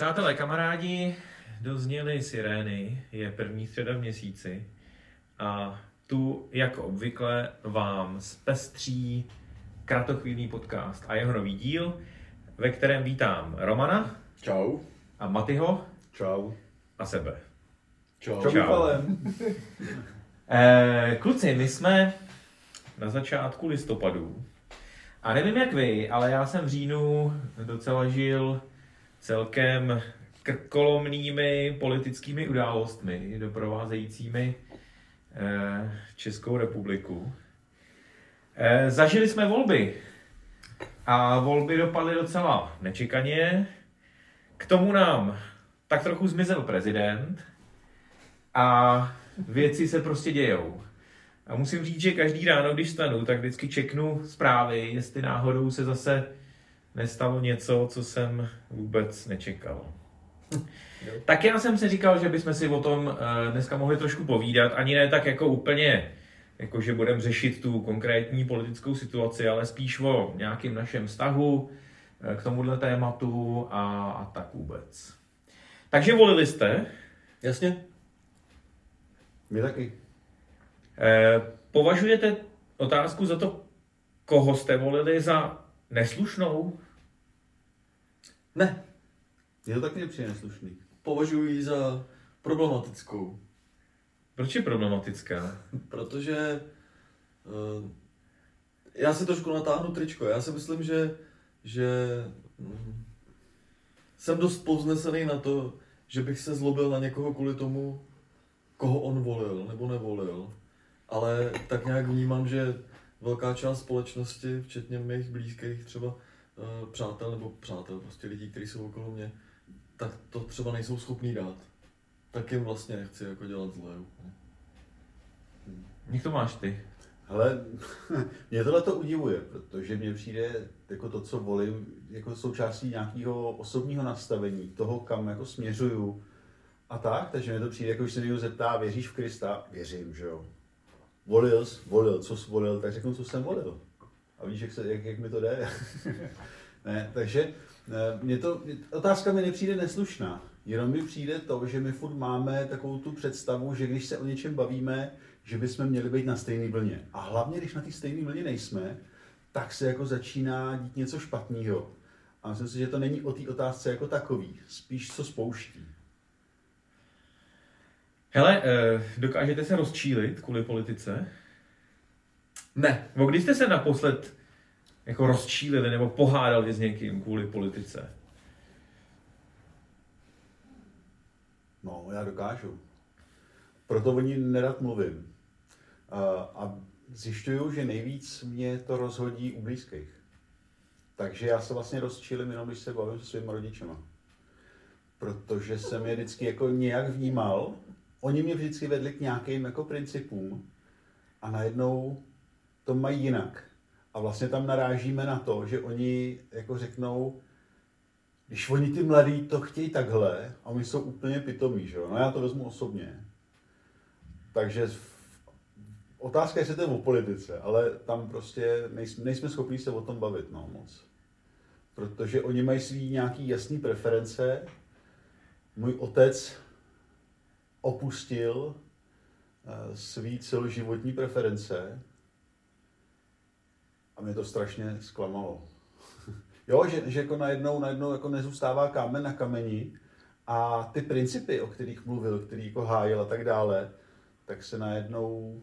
Přátelé, kamarádi, dozněly sirény, je první středa v měsíci a tu, jako obvykle, vám zpestří kratochvílný podcast a jeho nový díl, ve kterém vítám Romana Čau. a Matyho Čau. a sebe. Čau. Čau. Eh, kluci, my jsme na začátku listopadu a nevím jak vy, ale já jsem v říjnu docela žil celkem krkolomnými politickými událostmi doprovázejícími eh, Českou republiku. Eh, zažili jsme volby a volby dopadly docela nečekaně. K tomu nám tak trochu zmizel prezident a věci se prostě dějou. A musím říct, že každý ráno, když stanu, tak vždycky čeknu zprávy, jestli náhodou se zase nestalo něco, co jsem vůbec nečekal. Tak já jsem si říkal, že bychom si o tom eh, dneska mohli trošku povídat, ani ne tak jako úplně, jako že budeme řešit tu konkrétní politickou situaci, ale spíš o nějakém našem vztahu eh, k tomuhle tématu a, a tak vůbec. Takže volili jste. Jasně? My taky. Eh, Považujete otázku za to, koho jste volili za neslušnou? Ne. Je to taky nepřijde neslušný. Považuji ji za problematickou, Proč je problematická? protože uh, já si trošku natáhnu tričko. Já si myslím, že, že mm, jsem dost povznesený na to, že bych se zlobil na někoho kvůli tomu, koho on volil nebo nevolil. Ale tak nějak vnímám, že velká část společnosti, včetně mých blízkých třeba uh, přátel nebo přátel, prostě lidí, kteří jsou okolo mě, tak to třeba nejsou schopní dát. Tak jim vlastně nechci jako dělat zlé. úplně. Jak to máš ty? Ale mě tohle to udivuje, protože mně přijde jako to, co volím, jako součástí nějakého osobního nastavení, toho, kam jako směřuju a tak, takže mě to přijde, jako když se někdo zeptá, věříš v Krista? Věřím, že jo. Volil volil, co jsi volil, tak řeknu, co jsem volil. A víš, jak, se, jak, jak mi to jde? ne, takže eh, mě to, otázka mi nepřijde neslušná. Jenom mi přijde to, že my furt máme takovou tu představu, že když se o něčem bavíme, že bychom měli být na stejné vlně. A hlavně, když na té stejné vlně nejsme, tak se jako začíná dít něco špatného. A myslím si, že to není o té otázce jako takový, spíš co spouští. Hele, eh, dokážete se rozčílit kvůli politice? Ne. Nebo kdy jste se naposled jako rozčílili nebo pohádali s někým kvůli politice? No, já dokážu. Proto o ní nerad mluvím. A, a zjišťuju, že nejvíc mě to rozhodí u blízkých. Takže já se vlastně rozčílim jenom, když se bavím se svými rodičema. Protože jsem je vždycky jako nějak vnímal. Oni mě vždycky vedli k nějakým jako principům a najednou to mají jinak. A vlastně tam narážíme na to, že oni jako řeknou, když oni ty mladí to chtějí takhle a oni jsou úplně pitomí, že jo? No já to vezmu osobně. Takže otázka je, jestli to je o politice, ale tam prostě nejsme, nejsme schopni se o tom bavit, no moc. Protože oni mají svý nějaký jasný preference. Můj otec opustil eh, svý celoživotní preference a mě to strašně zklamalo. Jo, že, že jako najednou, najednou jako nezůstává kámen na kameni a ty principy, o kterých mluvil, který jako hájil a tak dále, tak se najednou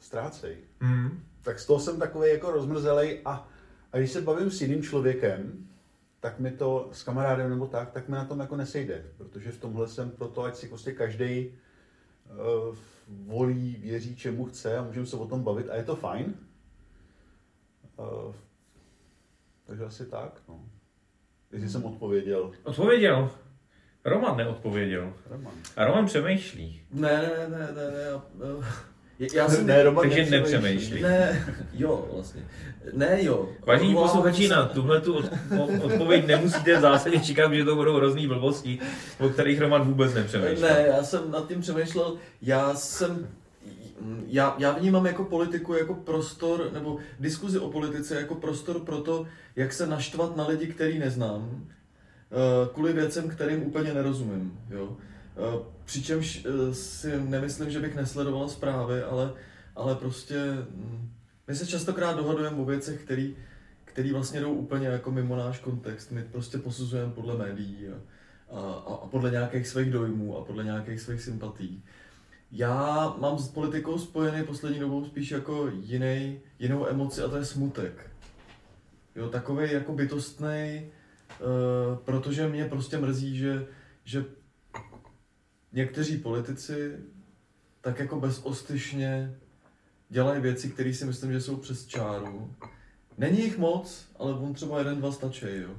ztrácejí. Hmm. Tak z toho jsem takový jako rozmrzelej a, a když se bavím s jiným člověkem, tak mi to s kamarádem nebo tak, tak mi na tom jako nesejde, protože v tomhle jsem proto, ať si prostě každý uh, volí, věří, čemu chce a můžeme se o tom bavit a je to fajn. Uh, takže asi tak, no. Jestli jsem odpověděl. Odpověděl. Roman neodpověděl. Roman. A Roman přemýšlí. Ne, ne, ne, ne, ne. Já, jsem... Ne, Roman Takže nepřemýšlí. Ne, jo, vlastně. Ne, jo. Vážení Odvolávám posluchači, na tuhle tu odpověď nemusíte v zásadě čekat, že to budou hrozný blbosti, o kterých Roman vůbec nepřemýšlel. Ne, já jsem nad tím přemýšlel, já jsem, já, já vnímám jako politiku jako prostor, nebo diskuzi o politice jako prostor pro to, jak se naštvat na lidi, který neznám, kvůli věcem, kterým úplně nerozumím. Jo? Eh, přičemž eh, si nemyslím, že bych nesledoval zprávy, ale, ale prostě hm, my se častokrát dohadujeme o věcech, který, který vlastně jdou úplně jako mimo náš kontext. My prostě posuzujeme podle médií a, a, a podle nějakých svých dojmů a podle nějakých svých sympatí. Já mám s politikou spojený poslední dobou spíš jako jiný, jinou emoci a to je smutek. Jo, takový jako bytostný, uh, protože mě prostě mrzí, že, že někteří politici tak jako bezostyšně dělají věci, které si myslím, že jsou přes čáru. Není jich moc, ale on třeba jeden, dva stačí, jo.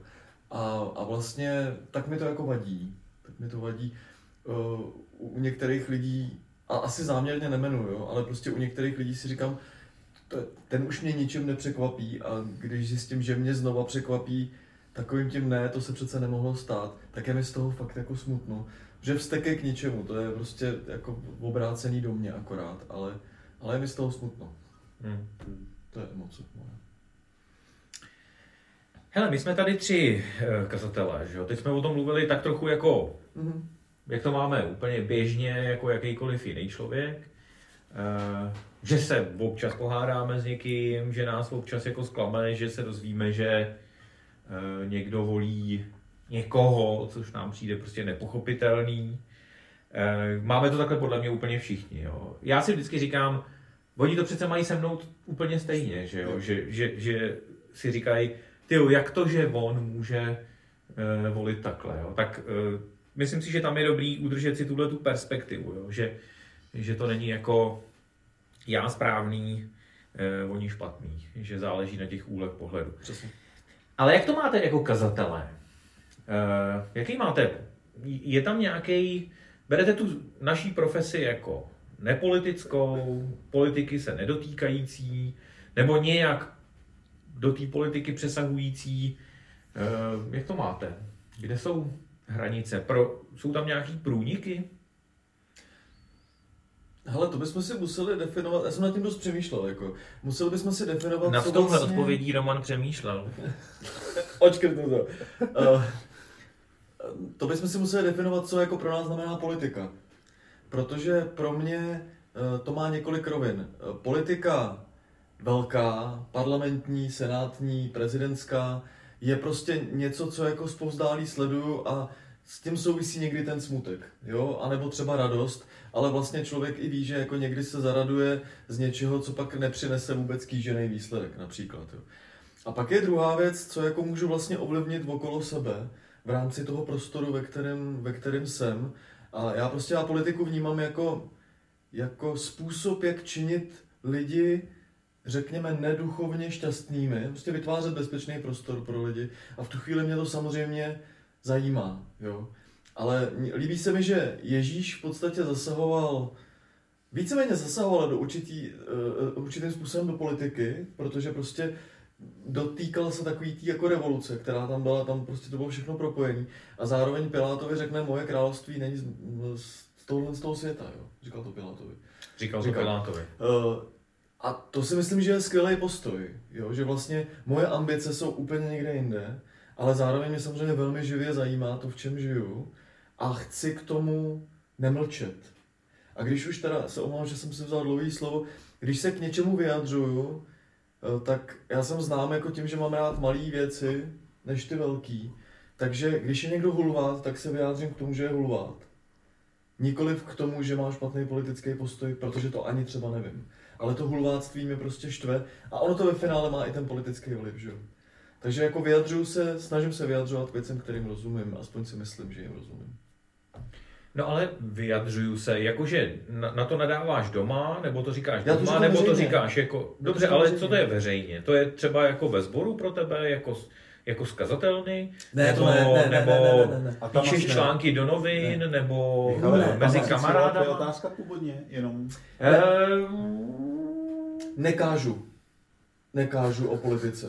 A, a vlastně tak mi to jako vadí. Tak mi to vadí. Uh, u některých lidí, a asi záměrně nemenuju, ale prostě u některých lidí si říkám, ten už mě ničím nepřekvapí a když zjistím, že mě znova překvapí takovým tím ne, to se přece nemohlo stát, tak je mi z toho fakt jako smutno že vztek k ničemu, to je prostě jako obrácený do mě akorát, ale, ale je mi z toho smutno. Hmm. To je emoce moje. Hele, my jsme tady tři uh, kazatelé, že jo? Teď jsme o tom mluvili tak trochu jako, mm-hmm. jak to máme úplně běžně, jako jakýkoliv jiný člověk. Uh, že se občas pohádáme s někým, že nás občas jako zklame, že se dozvíme, že uh, někdo volí někoho, což nám přijde prostě nepochopitelný. Eh, máme to takhle podle mě úplně všichni. Jo. Já si vždycky říkám, oni to přece mají se mnou úplně stejně, že, jo? Že, že, že si říkají, ty jak to, že on může uh, volit takhle. Jo? Tak uh, myslím si, že tam je dobrý udržet si tuhle tu perspektivu, jo? Že, že to není jako já správný, uh, oni špatný, že záleží na těch úlech pohledu. Přesně. Ale jak to máte jako kazatelé? Uh, jaký máte? Je tam nějaký, berete tu naší profesi jako nepolitickou, politiky se nedotýkající, nebo nějak do té politiky přesahující? Uh, jak to máte? Kde jsou hranice? Pro, jsou tam nějaký průniky? Hele, to bychom si museli definovat, já jsem nad tím dost přemýšlel, jako, museli bychom si definovat, Na tohle vlastně... odpovědí Roman přemýšlel. Očkrtnu to. Uh, to bychom si museli definovat, co jako pro nás znamená politika. Protože pro mě eh, to má několik rovin. Politika velká, parlamentní, senátní, prezidentská, je prostě něco, co jako zpovzdálí sleduju a s tím souvisí někdy ten smutek, jo, a nebo třeba radost, ale vlastně člověk i ví, že jako někdy se zaraduje z něčeho, co pak nepřinese vůbec kýžený výsledek například, jo. A pak je druhá věc, co jako můžu vlastně ovlivnit okolo sebe, v rámci toho prostoru, ve kterém, ve kterém jsem. A já prostě já politiku vnímám jako, jako způsob, jak činit lidi, řekněme, neduchovně šťastnými, prostě vytvářet bezpečný prostor pro lidi. A v tu chvíli mě to samozřejmě zajímá. Jo. Ale líbí se mi, že Ježíš v podstatě zasahoval, víceméně zasahoval do určitý, uh, určitým způsobem do politiky, protože prostě dotýkala se takový tý jako revoluce, která tam byla, tam prostě to bylo všechno propojené. A zároveň Pilátovi řekne, moje království není z, z, tohohle z toho světa, jo. Říkal to Pilátovi. Říkal to Říkal. Pilátovi. Uh, a to si myslím, že je skvělý postoj, jo? že vlastně moje ambice jsou úplně někde jinde, ale zároveň mě samozřejmě velmi živě zajímá to, v čem žiju a chci k tomu nemlčet. A když už teda se omlouvám, že jsem si vzal dlouhý slovo, když se k něčemu vyjadřuju, tak já jsem znám jako tím, že mám rád malé věci, než ty velký. Takže když je někdo hulvát, tak se vyjádřím k tomu, že je hulvát. Nikoliv k tomu, že má špatný politický postoj, protože to ani třeba nevím. Ale to hulváctví mě prostě štve a ono to ve finále má i ten politický vliv, že jo. Takže jako vyjadřuju se, snažím se vyjadřovat k věcem, kterým rozumím, aspoň si myslím, že jim rozumím. No ale vyjadřuju se, jakože na, na to nadáváš doma, nebo to říkáš Já doma, to nebo veřejně. to říkáš jako, dobře, ale veřejně. co to je veřejně? To je třeba jako ve sboru pro tebe, jako, jako skazatelný? Ne, nebo, to ne, ne, nebo ne, ne, ne, ne. A píšeš články do novin, ne. nebo Michale, ne, mezi kamarádama? To je otázka původně, jenom... Ehm... Nekážu. Nekážu o politice.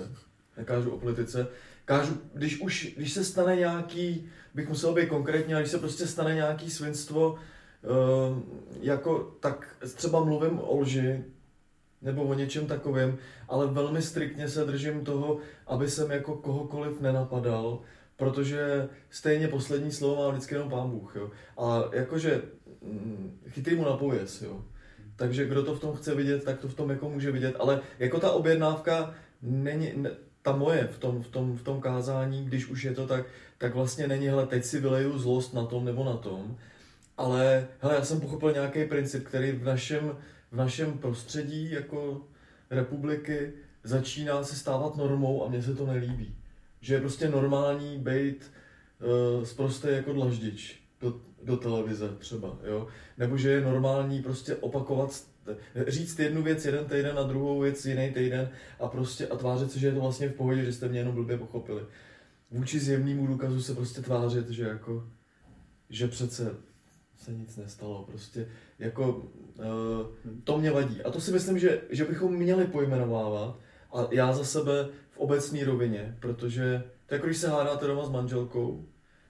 Nekážu o politice. Kážu, když už, když se stane nějaký bych musel být konkrétní, ale když se prostě stane nějaký svinstvo, uh, jako, tak třeba mluvím o lži, nebo o něčem takovém, ale velmi striktně se držím toho, aby jsem jako kohokoliv nenapadal, protože stejně poslední slovo má vždycky jenom pán Bůh, jo. A jakože mm, chytej mu na pověs, jo. Takže kdo to v tom chce vidět, tak to v tom jako může vidět, ale jako ta objednávka není, ne, ta moje v tom, v, tom, v tom kázání, když už je to tak, tak vlastně není, hele, teď si vyleju zlost na tom nebo na tom, ale hele, já jsem pochopil nějaký princip, který v našem, v našem prostředí jako republiky začíná se stávat normou a mně se to nelíbí. Že je prostě normální být uh, zprostý jako dlaždič do, do televize třeba, jo? Nebo že je normální prostě opakovat, říct jednu věc jeden týden a druhou věc jiný týden a prostě a tvářit se, že je to vlastně v pohodě, že jste mě jenom blbě pochopili. Vůči zjevnému důkazu se prostě tvářit, že jako, že přece se nic nestalo, prostě jako uh, to mě vadí. A to si myslím, že, že bychom měli pojmenovávat a já za sebe v obecné rovině, protože tak jako když se hádáte doma s manželkou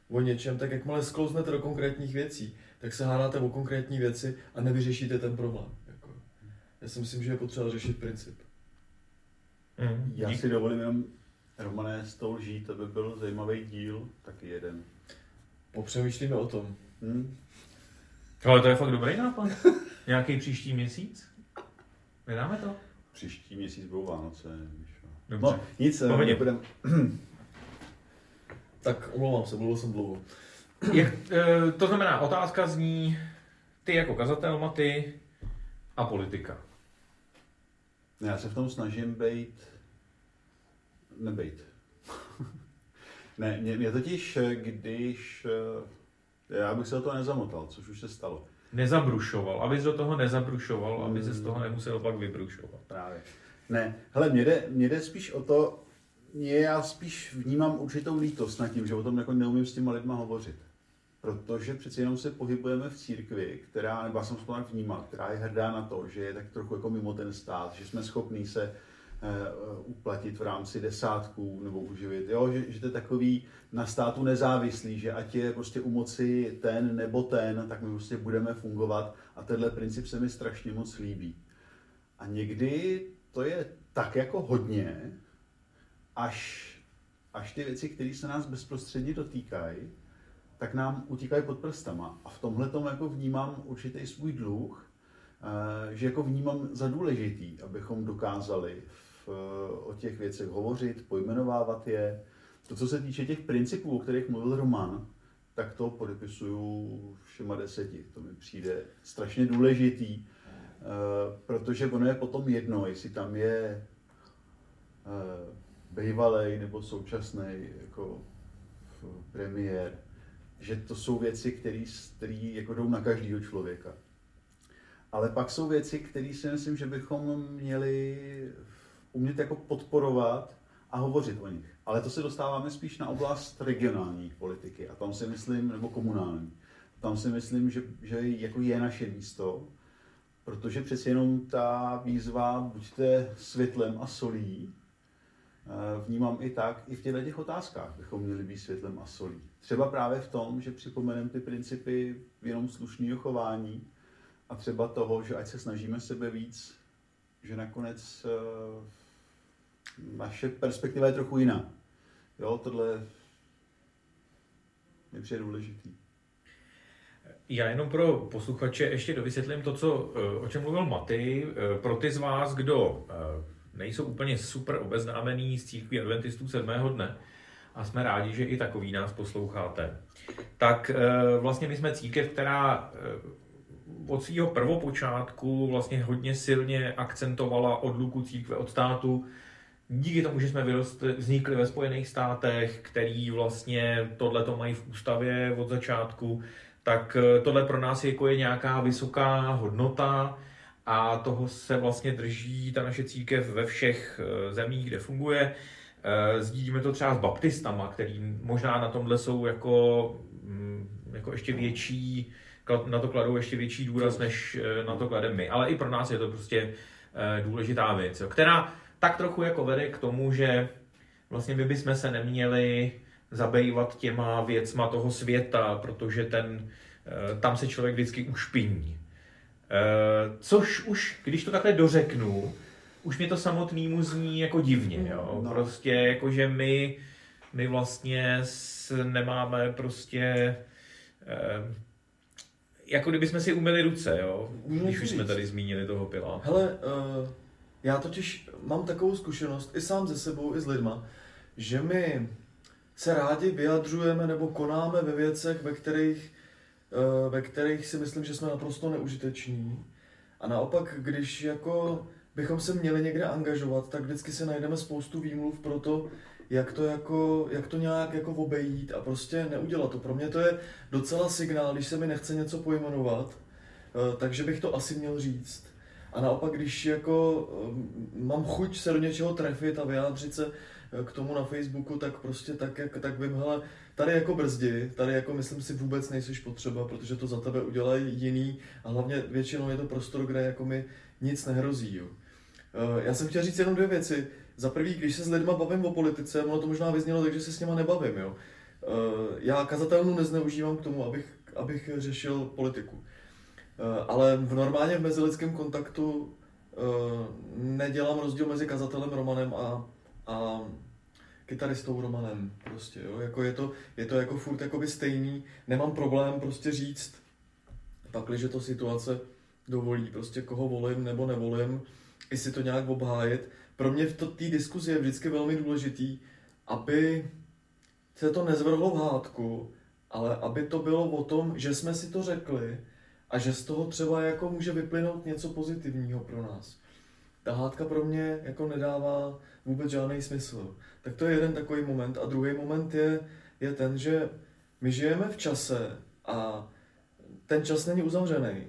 o něčem, tak jakmile sklouznete do konkrétních věcí, tak se hádáte o konkrétní věci a nevyřešíte ten problém. Já si myslím, že je potřeba řešit princip. Mm, Já díky. si dovolím jenom, Romané, s tou lží, to by byl zajímavý díl, taky jeden. Popřemýšlíme o tom. Hmm? Ale to je fakt dobrý nápad. Nějaký příští měsíc? Vydáme to? Příští měsíc budou Vánoce. Dobře. No, nic, nebudem... tak omlouvám se, mluvil jsem dlouho. Jak, e, to znamená, otázka zní, ty jako kazatel, Maty a politika. Já se v tom snažím být, nebejt. ne, mě, mě totiž, když eh, já bych se do toho nezamotal, což už se stalo. Nezabrušoval, abys do toho nezabrušoval, hmm. aby se z toho nemusel pak vybrušovat. Právě. Ne, hele, mě jde, mě jde spíš o to, mě, já spíš vnímám určitou lítost nad tím, že o tom jako neumím s těma lidma hovořit. Protože přeci jenom se pohybujeme v církvi, která, nebo já jsem schopná vnímat, která je hrdá na to, že je tak trochu jako mimo ten stát, že jsme schopní se uh, uplatit v rámci desátků nebo uživit. Jo? Že, že to je takový na státu nezávislý, že ať je prostě u moci ten nebo ten, tak my prostě budeme fungovat a tenhle princip se mi strašně moc líbí. A někdy to je tak jako hodně, až, až ty věci, které se nás bezprostředně dotýkají, tak nám utíkají pod prstama. A v tomhle tomu jako vnímám určitý svůj dluh, eh, že jako vnímám za důležitý, abychom dokázali v, o těch věcech hovořit, pojmenovávat je. To, co se týče těch principů, o kterých mluvil Roman, tak to podepisuju všema deseti. To mi přijde strašně důležitý, eh, protože ono je potom jedno, jestli tam je eh, bývalý nebo současný jako premiér, že to jsou věci, které jako jdou na každého člověka. Ale pak jsou věci, které si myslím, že bychom měli umět jako podporovat a hovořit o nich. Ale to se dostáváme spíš na oblast regionální politiky a tam si myslím, nebo komunální. Tam si myslím, že, že jako je naše místo, protože přeci jenom ta výzva buďte světlem a solí, vnímám i tak, i v těchto těch otázkách bychom měli být světlem a solí. Třeba právě v tom, že připomeneme ty principy jenom slušného chování a třeba toho, že ať se snažíme sebe víc, že nakonec eh, naše perspektiva je trochu jiná. Jo, tohle je přijde důležitý. Já jenom pro posluchače ještě dovysvětlím to, co, eh, o čem mluvil Maty. Eh, pro ty z vás, kdo eh, nejsou úplně super obeznámení z církví adventistů sedmého dne, a jsme rádi, že i takový nás posloucháte, tak vlastně my jsme církev, která od svého prvopočátku vlastně hodně silně akcentovala odluku církve od státu, díky tomu, že jsme vyrostli, vznikli ve Spojených státech, který vlastně tohle to mají v ústavě od začátku, tak eh, tohle pro nás je, jako je nějaká vysoká hodnota a toho se vlastně drží ta naše církev ve všech eh, zemích, kde funguje. Eh, sdílíme to třeba s baptistama, který možná na tomhle jsou jako, mm, jako ještě větší, na to kladou ještě větší důraz, než na to klademe my. Ale i pro nás je to prostě důležitá věc, která tak trochu jako vede k tomu, že vlastně my bychom se neměli zabývat těma věcma toho světa, protože ten, eh, tam se člověk vždycky ušpiní. Eh, což už, když to takhle dořeknu, už mě to samotnému zní jako divně. Jo? No. Prostě jako, že my my vlastně s, nemáme prostě eh, jako kdyby jsme si umyli ruce, jo? Můžu Když už jsme tady zmínili toho Piláta. Hele, uh, já totiž mám takovou zkušenost i sám ze sebou, i s lidma, že my se rádi vyjadřujeme nebo konáme ve věcech, ve kterých, ve kterých si myslím, že jsme naprosto neužiteční. A naopak, když jako bychom se měli někde angažovat, tak vždycky si najdeme spoustu výmluv pro to, jak to, jako, jak to nějak jako obejít a prostě neudělat to. Pro mě to je docela signál, když se mi nechce něco pojmenovat, eh, takže bych to asi měl říct. A naopak, když jako eh, mám chuť se do něčeho trefit a vyjádřit se eh, k tomu na Facebooku, tak prostě tak, jak, tak vím, hele, tady jako brzdi, tady jako myslím si vůbec nejsiš potřeba, protože to za tebe udělají jiný a hlavně většinou je to prostor, kde jako mi nic nehrozí. Jo. Eh, Já jsem chtěl říct jenom dvě věci. Za prvý, když se s lidma bavím o politice, ono to možná vyznělo tak, že se s nima nebavím. Jo. Eh, Já kazatelnu nezneužívám k tomu, abych, abych řešil politiku. Eh, Ale v normálně v mezilidském kontaktu nedělám rozdíl mezi kazatelem Romanem a, a kytaristou Romanem. Prostě, jo. Jako je, to, je to jako furt jakoby stejný. Nemám problém prostě říct, pakliže to situace dovolí, prostě koho volím nebo nevolím, i si to nějak obhájit. Pro mě v té diskuzi je vždycky velmi důležitý, aby se to nezvrhlo v hádku, ale aby to bylo o tom, že jsme si to řekli a že z toho třeba jako může vyplynout něco pozitivního pro nás. Ta hádka pro mě jako nedává vůbec žádný smysl. Tak to je jeden takový moment. A druhý moment je, je ten, že my žijeme v čase a ten čas není uzavřený.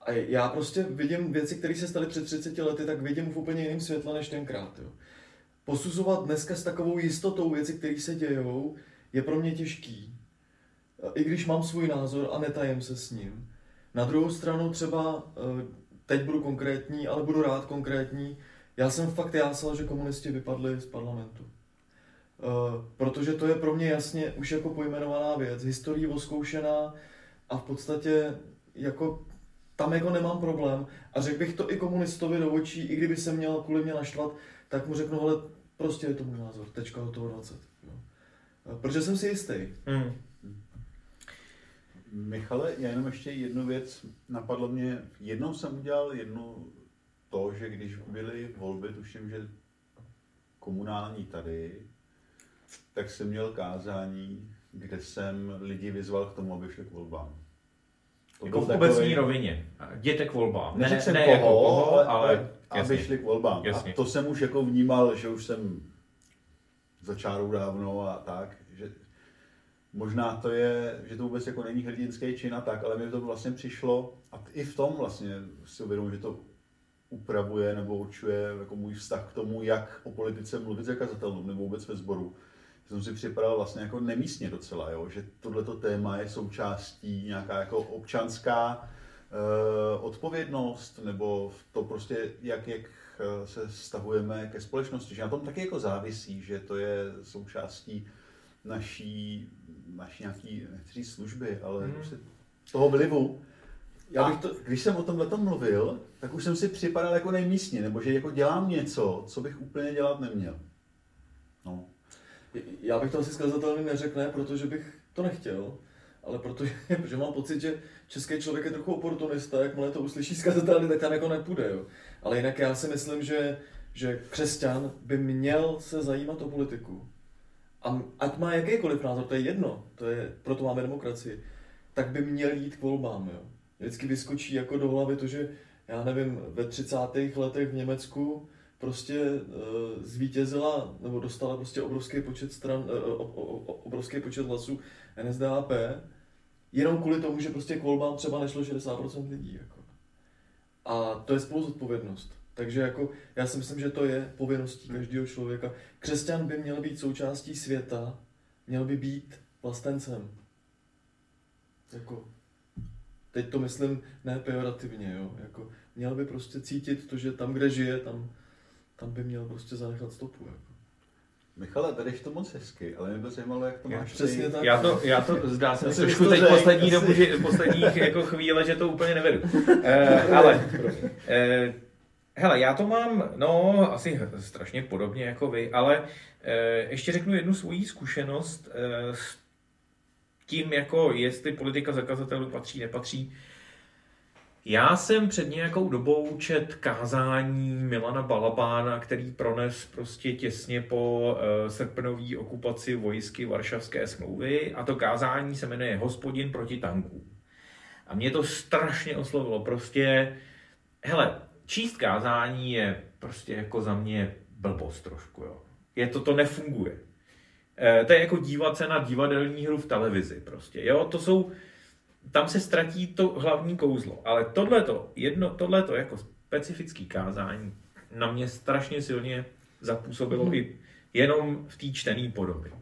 A já prostě vidím věci, které se staly před 30 lety, tak vidím v úplně jiném světle než tenkrát. Jo. Posuzovat dneska s takovou jistotou věci, které se dějou, je pro mě těžký. I když mám svůj názor a netajím se s ním. Na druhou stranu třeba, eh, teď budu konkrétní, ale budu rád konkrétní, já jsem fakt jásal, že komunisti vypadli z parlamentu. Eh, Protože to je pro mě jasně už jako pojmenovaná věc, historií oskoušená a v podstatě jako tam jako nemám problém a řekl bych to i komunistovi do očí, i kdyby se měl kvůli mě naštvat, tak mu řeknu, ale prostě je to můj názor, tečka do toho 20. Jo. Eh, Protože jsem si jistý. Hmm. Michale, já jenom ještě jednu věc napadlo mě. Jednou jsem udělal jednu to, že když byly volby, tuším, že komunální tady, tak jsem měl kázání, kde jsem lidi vyzval k tomu, aby šli k volbám. To Jako v obecní takovej- rovině. Jděte k volbám. Ne, jsem ne koho, jako koho, ale aby jasně. šli k volbám. Jasně. A to jsem už jako vnímal, že už jsem za čárou dávno a tak, možná to je, že to vůbec jako není hrdinský čin a tak, ale mi to vlastně přišlo a i v tom vlastně si uvědomuji, že to upravuje nebo určuje jako můj vztah k tomu, jak o politice mluvit kazatelům nebo vůbec ve sboru. Jsem si připadal vlastně jako nemístně docela, jo? že tohleto téma je součástí nějaká jako občanská eh, odpovědnost, nebo to prostě, jak, jak eh, se vztahujeme ke společnosti, že na tom taky jako závisí, že to je součástí naší, naší nějaký, nechci služby, ale Hmm. prostě toho vlivu. Já bych to- když jsem o tomhle mluvil, tak už jsem si připadal jako nejmístně, nebo že jako dělám něco, co bych úplně dělat neměl. No. Já bych to asi skazatelný neřekne, protože bych to nechtěl, ale protože, protože mám pocit, že český člověk je trochu oportunista, jakmile to uslyší skazatelný, tak tam jako nepůjde. Jo. Ale jinak já si myslím, že, že křesťan by měl se zajímat o politiku. A ať má jakýkoliv názor, to je jedno, to je, proto máme demokracii, tak by měl jít k volbám. Jo. Vždycky vyskočí jako do hlavy to, že já nevím, ve 30. letech v Německu prostě uh, zvítězila, nebo dostala prostě obrovský počet stran, uh, obrovský počet hlasů NSDAP, jenom kvůli tomu, že prostě k volbám třeba nešlo 60% lidí. Jako. A to je spolu zodpovědnost. Takže jako, já si myslím, že to je povinností každého člověka. Křesťan by měl být součástí světa, měl by být vlastencem. Jako, teď to myslím ne pejorativně, jo. Jako, měl by prostě cítit to, že tam, kde žije, tam, tam by měl prostě zanechat stopu. Jako. Michale, tady je to moc hezky, ale mě by zajímalo, jak to Já máš přesně ty. tak. Já to, já to zdá se mi jsem trošku to teď poslední asi. dobu, že posledních jako chvíle, že to úplně nevedu. Eh, ale eh, Hele, já to mám, no, asi strašně podobně jako vy, ale e, ještě řeknu jednu svoji zkušenost e, s tím, jako jestli politika zakazatelů patří, nepatří. Já jsem před nějakou dobou čet kázání Milana Balabána, který prones prostě těsně po e, srpnové okupaci vojsky Varšavské smlouvy a to kázání se jmenuje Hospodin proti tankům. A mě to strašně oslovilo. Prostě, hele, číst kázání je prostě jako za mě blbost trošku, jo. Je to, to nefunguje. E, to je jako dívat se na divadelní hru v televizi prostě, jo. To jsou, tam se ztratí to hlavní kouzlo. Ale tohleto, jedno, tohleto jako specifický kázání na mě strašně silně zapůsobilo mm. i jenom v té čtené podobě.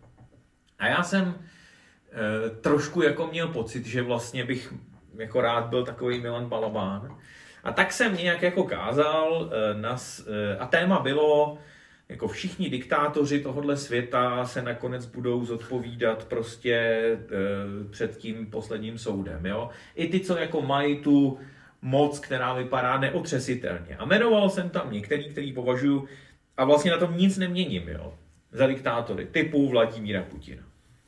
A já jsem e, trošku jako měl pocit, že vlastně bych jako rád byl takový Milan Balabán. A tak jsem nějak jako kázal e, na, e, a téma bylo, jako všichni diktátoři tohohle světa se nakonec budou zodpovídat prostě e, před tím posledním soudem. Jo? I ty, co jako mají tu moc, která vypadá neotřesitelně. A jmenoval jsem tam některý, který považuji, a vlastně na tom nic neměním, jo? za diktátory, typu Vladimíra Putina.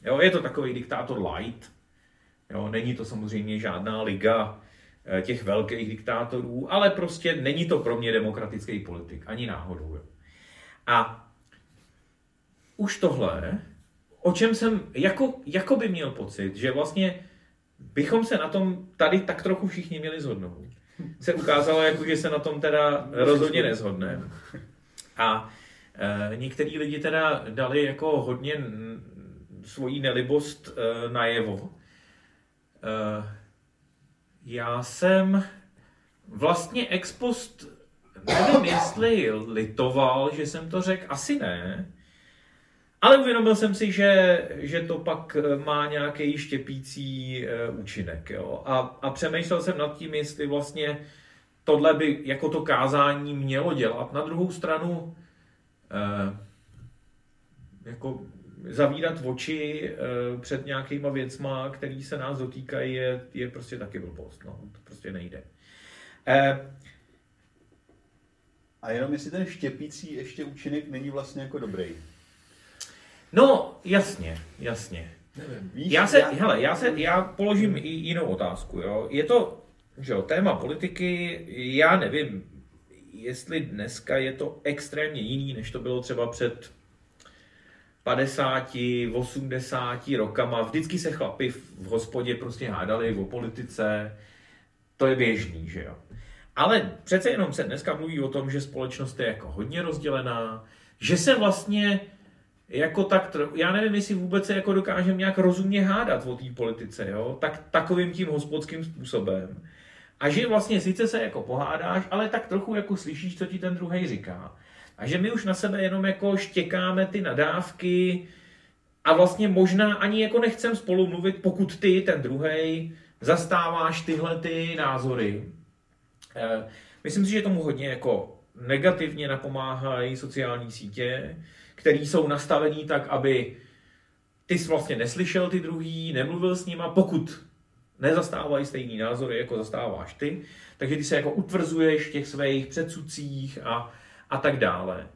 Jo? Je to takový diktátor light, jo? není to samozřejmě žádná liga těch velkých diktátorů, ale prostě není to pro mě demokratický politik, ani náhodou. A už tohle, o čem jsem jako, jako by měl pocit, že vlastně bychom se na tom tady tak trochu všichni měli zhodnout. Se ukázalo, jako, že se na tom teda rozhodně nezhodneme. A e, některý lidi teda dali jako hodně svoji nelibost e, najevo. E, já jsem vlastně ex post nevím, jestli litoval, že jsem to řekl, asi ne. Ale uvědomil jsem si, že, že to pak eh, má nějaký štěpící uh, účinek. Jo? A, a přemýšlel jsem nad tím, jestli vlastně tohle by jako to kázání mělo dělat. Na druhou stranu uh, jako zavírat oči uh, před nějakýma věcma, který se nás dotýkají, je, je prostě taky blbost. No. To prostě nejde. Uh, a jenom jestli ten štěpící ještě účinek není vlastně jako dobrý. No, jasně, jasně. Nevím, víš, já se, já... hele, já se, já položím i jinou otázku, jo. Je to, že jo, téma politiky, já nevím, jestli dneska je to extrémně jiný, než to bylo třeba před 50, 80 rokama. Vždycky se chlapi v hospodě prostě hádali o politice. To je běžný, že jo. Ale přece jenom se dneska mluví o tom, že společnost je jako hodně rozdělená, že se vlastně jako tak, já nevím, jestli vůbec se jako dokážeme nějak rozumně hádat o té politice, jo? Tak, takovým tím hospodským způsobem. A že vlastně sice se jako pohádáš, ale tak trochu jako slyšíš, co ti ten druhý říká. A že my už na sebe jenom jako štěkáme ty nadávky a vlastně možná ani jako nechcem spolu mluvit, pokud ty, ten druhý, zastáváš tyhle ty názory. Eh, myslím si, že tomu hodně jako negativně napomáhají sociální sítě, které jsou nastavené tak, aby ty jsi vlastně neslyšel ty druhý, nemluvil s nima, pokud nezastávají stejný názory, jako zastáváš ty, takže ty se jako utvrzuješ v těch svých předsudcích a, a tak dále.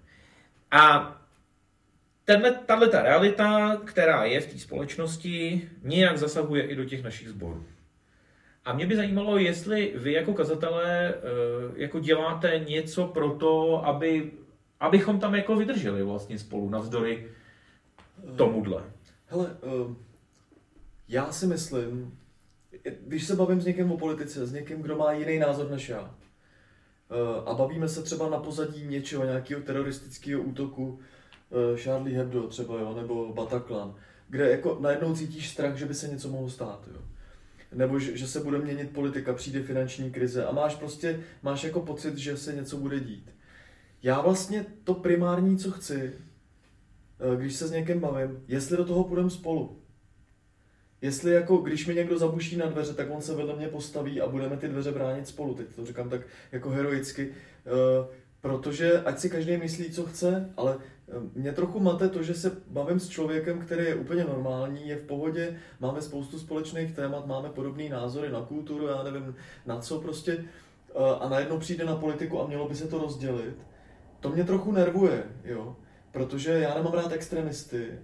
A tahle ta realita, která je v té společnosti, nějak zasahuje i do těch našich sborů. A mě by zajímalo, jestli vy jako kazatelé eh, jako děláte něco pro to, aby, abychom tam jako vydrželi vlastně spolu navzdory tomuhle. Hele, eh, já si myslím, když se bavím s někým o politice, s někým, kdo má jiný názor než já, eh, a bavíme se třeba na pozadí něčeho, nějakého teroristického útoku, Charlie Hebdo třeba, jo, nebo Bataclan, kde jako najednou cítíš strach, že by se něco mohlo stát. Jo nebo že, že se bude měnit politika, přijde finanční krize a máš prostě, máš jako pocit, že se něco bude dít. Já vlastně to primární, co chci, eh, když se s někým bavím, jestli do toho půjdeme spolu. Jestli jako, když mi někdo zabuší na dveře, tak on se vedle mě postaví a budeme ty dveře bránit spolu. Teď to říkám tak jako heroicky. Eh, protože ať si každý myslí, co chce, ale mě trochu mate to, že se bavím s člověkem, který je úplně normální, je v pohodě, máme spoustu společných témat, máme podobné názory na kulturu, já nevím na co prostě. eh, a najednou přijde na politiku a mělo by se to rozdělit, to mě trochu nervuje, jo. Protože já nemám rád extremisty,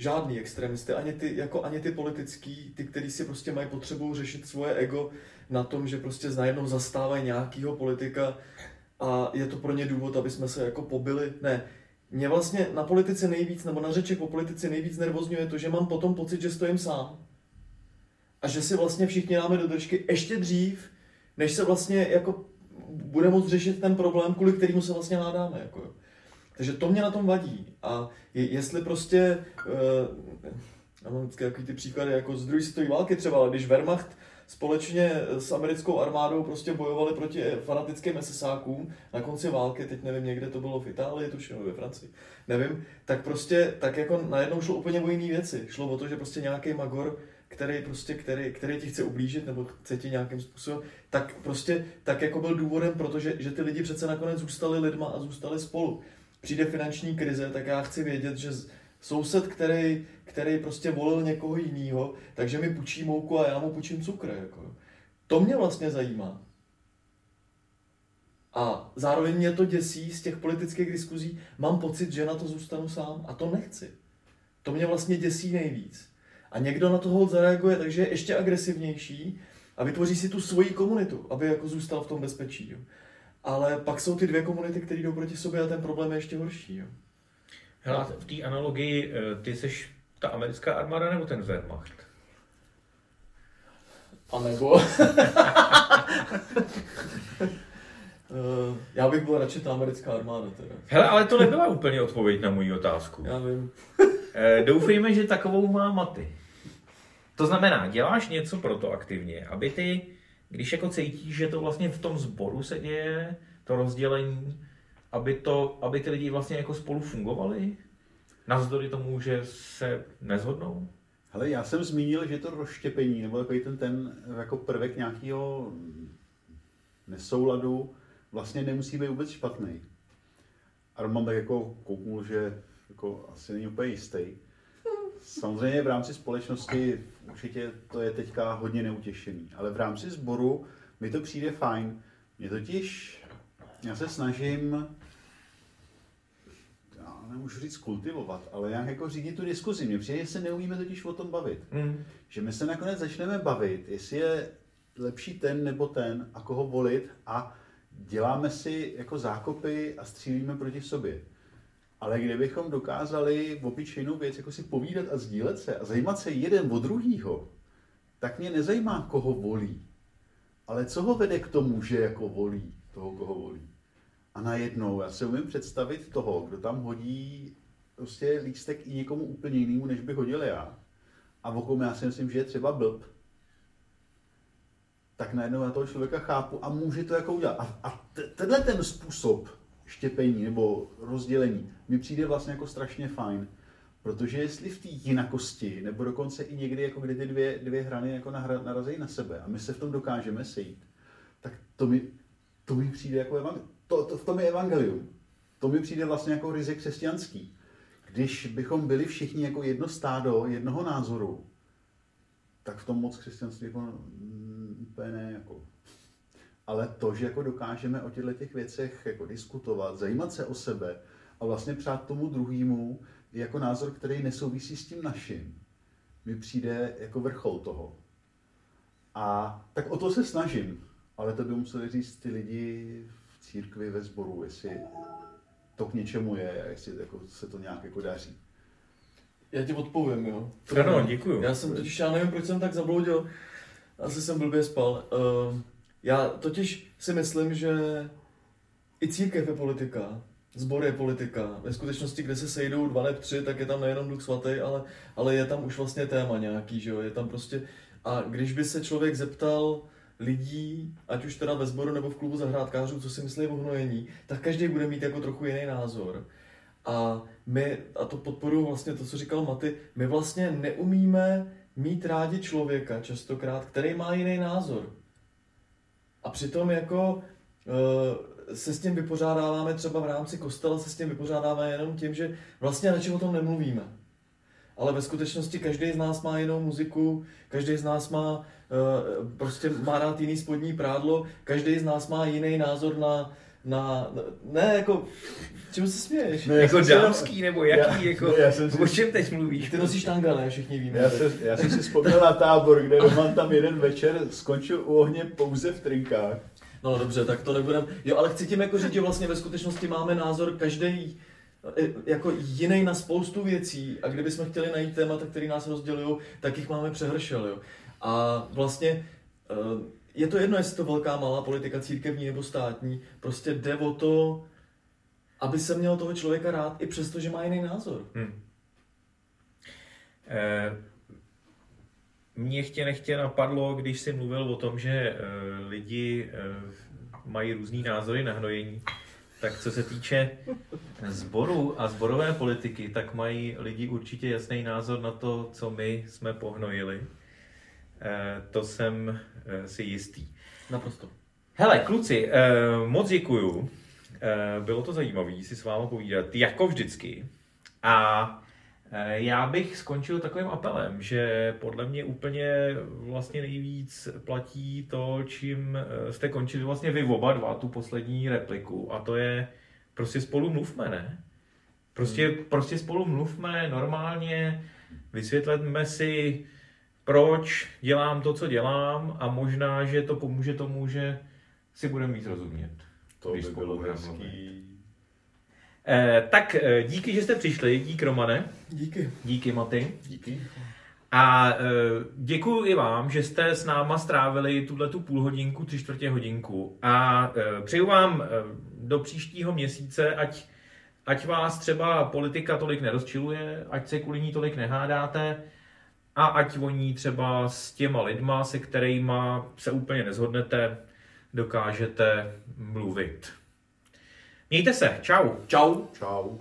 žádný extremisty, ani ty, jako ani ty politický, ty, kteří si prostě mají potřebu řešit svoje ego na tom, že prostě najednou zastávají nějakýho politika a je to pro ně důvod, aby jsme se jako pobili. Ne, mě vlastně na politice nejvíc, nebo na řečech o politice nejvíc nervozňuje to, že mám potom pocit, že stojím sám. A že si vlastně všichni dáme do držky ještě dřív, než se vlastně jako bude moct řešit ten problém, kvůli kterému se vlastně hádáme. Jako. Takže to mě na tom vadí. A je, jestli prostě, uh, já mám vždycky takový ty příklady, jako z druhé světové války třeba, ale když Wehrmacht společně s americkou armádou prostě bojovali proti fanatickým SSákům na konci války, teď nevím, někde to bylo v Itálii, tuším, ve Francii, nevím, tak prostě, tak jako najednou šlo úplně o jiné věci. Šlo o to, že prostě nějaký magor který, prostě, který, který ti chce ublížit nebo chce ti nějakým způsobem, tak prostě tak jako byl důvodem, protože že ty lidi přece nakonec zůstali lidma a zůstali spolu. Přijde finanční krize, tak já chci vědět, že soused, který, který prostě volil někoho jiného, takže mi půjčí mouku a já mu půjčím cukr. Jako. To mě vlastně zajímá. A zároveň mě to děsí z těch politických diskuzí. Mám pocit, že na to zůstanu sám a to nechci. To mě vlastně děsí nejvíc. A někdo na toho zareaguje, takže je ještě agresivnější a vytvoří si tu svoji komunitu, aby jako zůstal v tom bezpečí. Jo. Ale pak jsou ty dvě komunity, které jdou proti sobě a ten problém je ještě horší. Jo. Hele, v té analogii, eh, ty jsi ta americká armáda nebo ten Wehrmacht? A nebo... Uh, já bych byl radši ta americká armáda teda. Hele, ale to nebyla úplně odpověď na moji otázku. Já vím. Eh, doufejme, že takovou má Maty. To znamená, děláš něco pro to aktivně, aby ty, když jako cítíš, že to vlastně v tom sboru se děje, to rozdělení, aby, to, aby ty lidi vlastně jako spolu fungovali? Navzdory tomu, že se nezhodnou? Hele, já jsem zmínil, že to rozštěpení, nebo takový ten, ten jako prvek nějakého nesouladu, vlastně nemusí být vůbec špatný. A Roman tak jako kouknul, že jako asi není úplně jistý. Samozřejmě v rámci společnosti určitě to je teďka hodně neutěšený, ale v rámci sboru mi to přijde fajn. Mě totiž, já se snažím, já nemůžu říct kultivovat, ale nějak jako řídit tu diskuzi. Mně přijde, že se neumíme totiž o tom bavit. Mm. Že my se nakonec začneme bavit, jestli je lepší ten nebo ten a koho volit a děláme si jako zákopy a střílíme proti sobě. Ale kdybychom dokázali v obyčejnou věc jako si povídat a sdílet se a zajímat se jeden o druhýho, tak mě nezajímá, koho volí, ale co ho vede k tomu, že jako volí toho, koho volí. A najednou já si umím představit toho, kdo tam hodí prostě lístek i někomu úplně jinému, než by hodil já. A v kom já si myslím, že je třeba blb. Tak najednou já toho člověka chápu a může to jako udělat. A, a tenhle ten způsob štěpení nebo rozdělení mi přijde vlastně jako strašně fajn. Protože jestli v té jinakosti, nebo dokonce i někdy, jako kdy ty dvě, dvě hrany jako narazí na sebe a my se v tom dokážeme sejít, tak to mi, to mi přijde jako evangelium. To, to, v tom je evangelium. To mi přijde vlastně jako ryze křesťanský. Když bychom byli všichni jako jedno stádo, jednoho názoru, tak v tom moc křesťanství jako mm, úplně ne. Jako ale to, že jako dokážeme o těchto těch věcech jako diskutovat, zajímat se o sebe a vlastně přát tomu druhému jako názor, který nesouvisí s tím naším, mi přijde jako vrchol toho. A tak o to se snažím, ale to by museli říct ty lidi v církvi, ve sboru, jestli to k něčemu je a jestli jako se to nějak jako daří. Já ti odpovím, jo. Ano, děkuju. Já jsem totiž, já nevím, proč jsem tak zabloudil. Asi jsem blbě spal. Uh, já totiž si myslím, že i církev je politika, zbor je politika. Ve skutečnosti, kde se sejdou dva nebo tři, tak je tam nejenom duch svatý, ale, ale je tam už vlastně téma nějaký, že jo? Je tam prostě... A když by se člověk zeptal lidí, ať už teda ve sboru nebo v klubu zahrádkářů, co si myslí o hnojení, tak každý bude mít jako trochu jiný názor. A my, a to podporuji vlastně to, co říkal Maty, my vlastně neumíme mít rádi člověka častokrát, který má jiný názor. A přitom jako uh, se s tím vypořádáváme třeba v rámci kostela, se s tím vypořádáváme jenom tím, že vlastně radši o tom nemluvíme. ale ve skutečnosti každý z nás má jinou muziku, každý z nás má uh, prostě má rád jiný spodní prádlo, každý z nás má jiný názor na, na, ne, jako, čemu se směješ? Ne, jako jsem dámský nebo jaký, Já- jako, ne, já jsem si- o čem teď mluvíš? Ty nosíš tanga, ne? Všichni víme. Já, se, já jsem si vzpomněl na tábor, kde Roman tam jeden večer skončil u ohně pouze v trinkách. No dobře, tak to nebudem. Jo, ale chci tím jako říct, že vlastně ve skutečnosti máme názor každý jako jiný na spoustu věcí a kdybychom chtěli najít témata, které nás rozdělují, tak jich máme přehršel, jo. A vlastně eh, je to jedno, jestli to velká, malá politika církevní nebo státní, prostě jde o to, aby se měl toho člověka rád i přesto, že má jiný názor. Hm. Eh, Mě chtě nechtě napadlo, když jsi mluvil o tom, že eh, lidi eh, mají různý názory na hnojení, tak co se týče zboru a zborové politiky, tak mají lidi určitě jasný názor na to, co my jsme pohnojili. Eh, To jsem eh, si jistý. Naprosto. Hele, kluci, eh, moc děkuju. Bylo to zajímavé si s vámi povídat, jako vždycky. A já bych skončil takovým apelem, že podle mě úplně vlastně nejvíc platí to, čím jste končili vlastně vy oba dva, tu poslední repliku. A to je prostě spolu mluvme, ne? Prostě, prostě spolu mluvme normálně, vysvětleme si, proč dělám to, co dělám a možná, že to pomůže tomu, že si budeme víc rozumět. To by bylo hezký. Eh, tak eh, díky, že jste přišli, dík Romane, Díky. díky Maty. Díky. A eh, děkuji i vám, že jste s náma strávili tuhle tu půl hodinku, tři čtvrtě hodinku. A eh, přeju vám eh, do příštího měsíce, ať, ať vás třeba politika tolik nerozčiluje, ať se kvůli ní tolik nehádáte a ať o ní třeba s těma lidma, se kterými se úplně nezhodnete, dokážete mluvit. Mějte se, čau. Čau. Čau.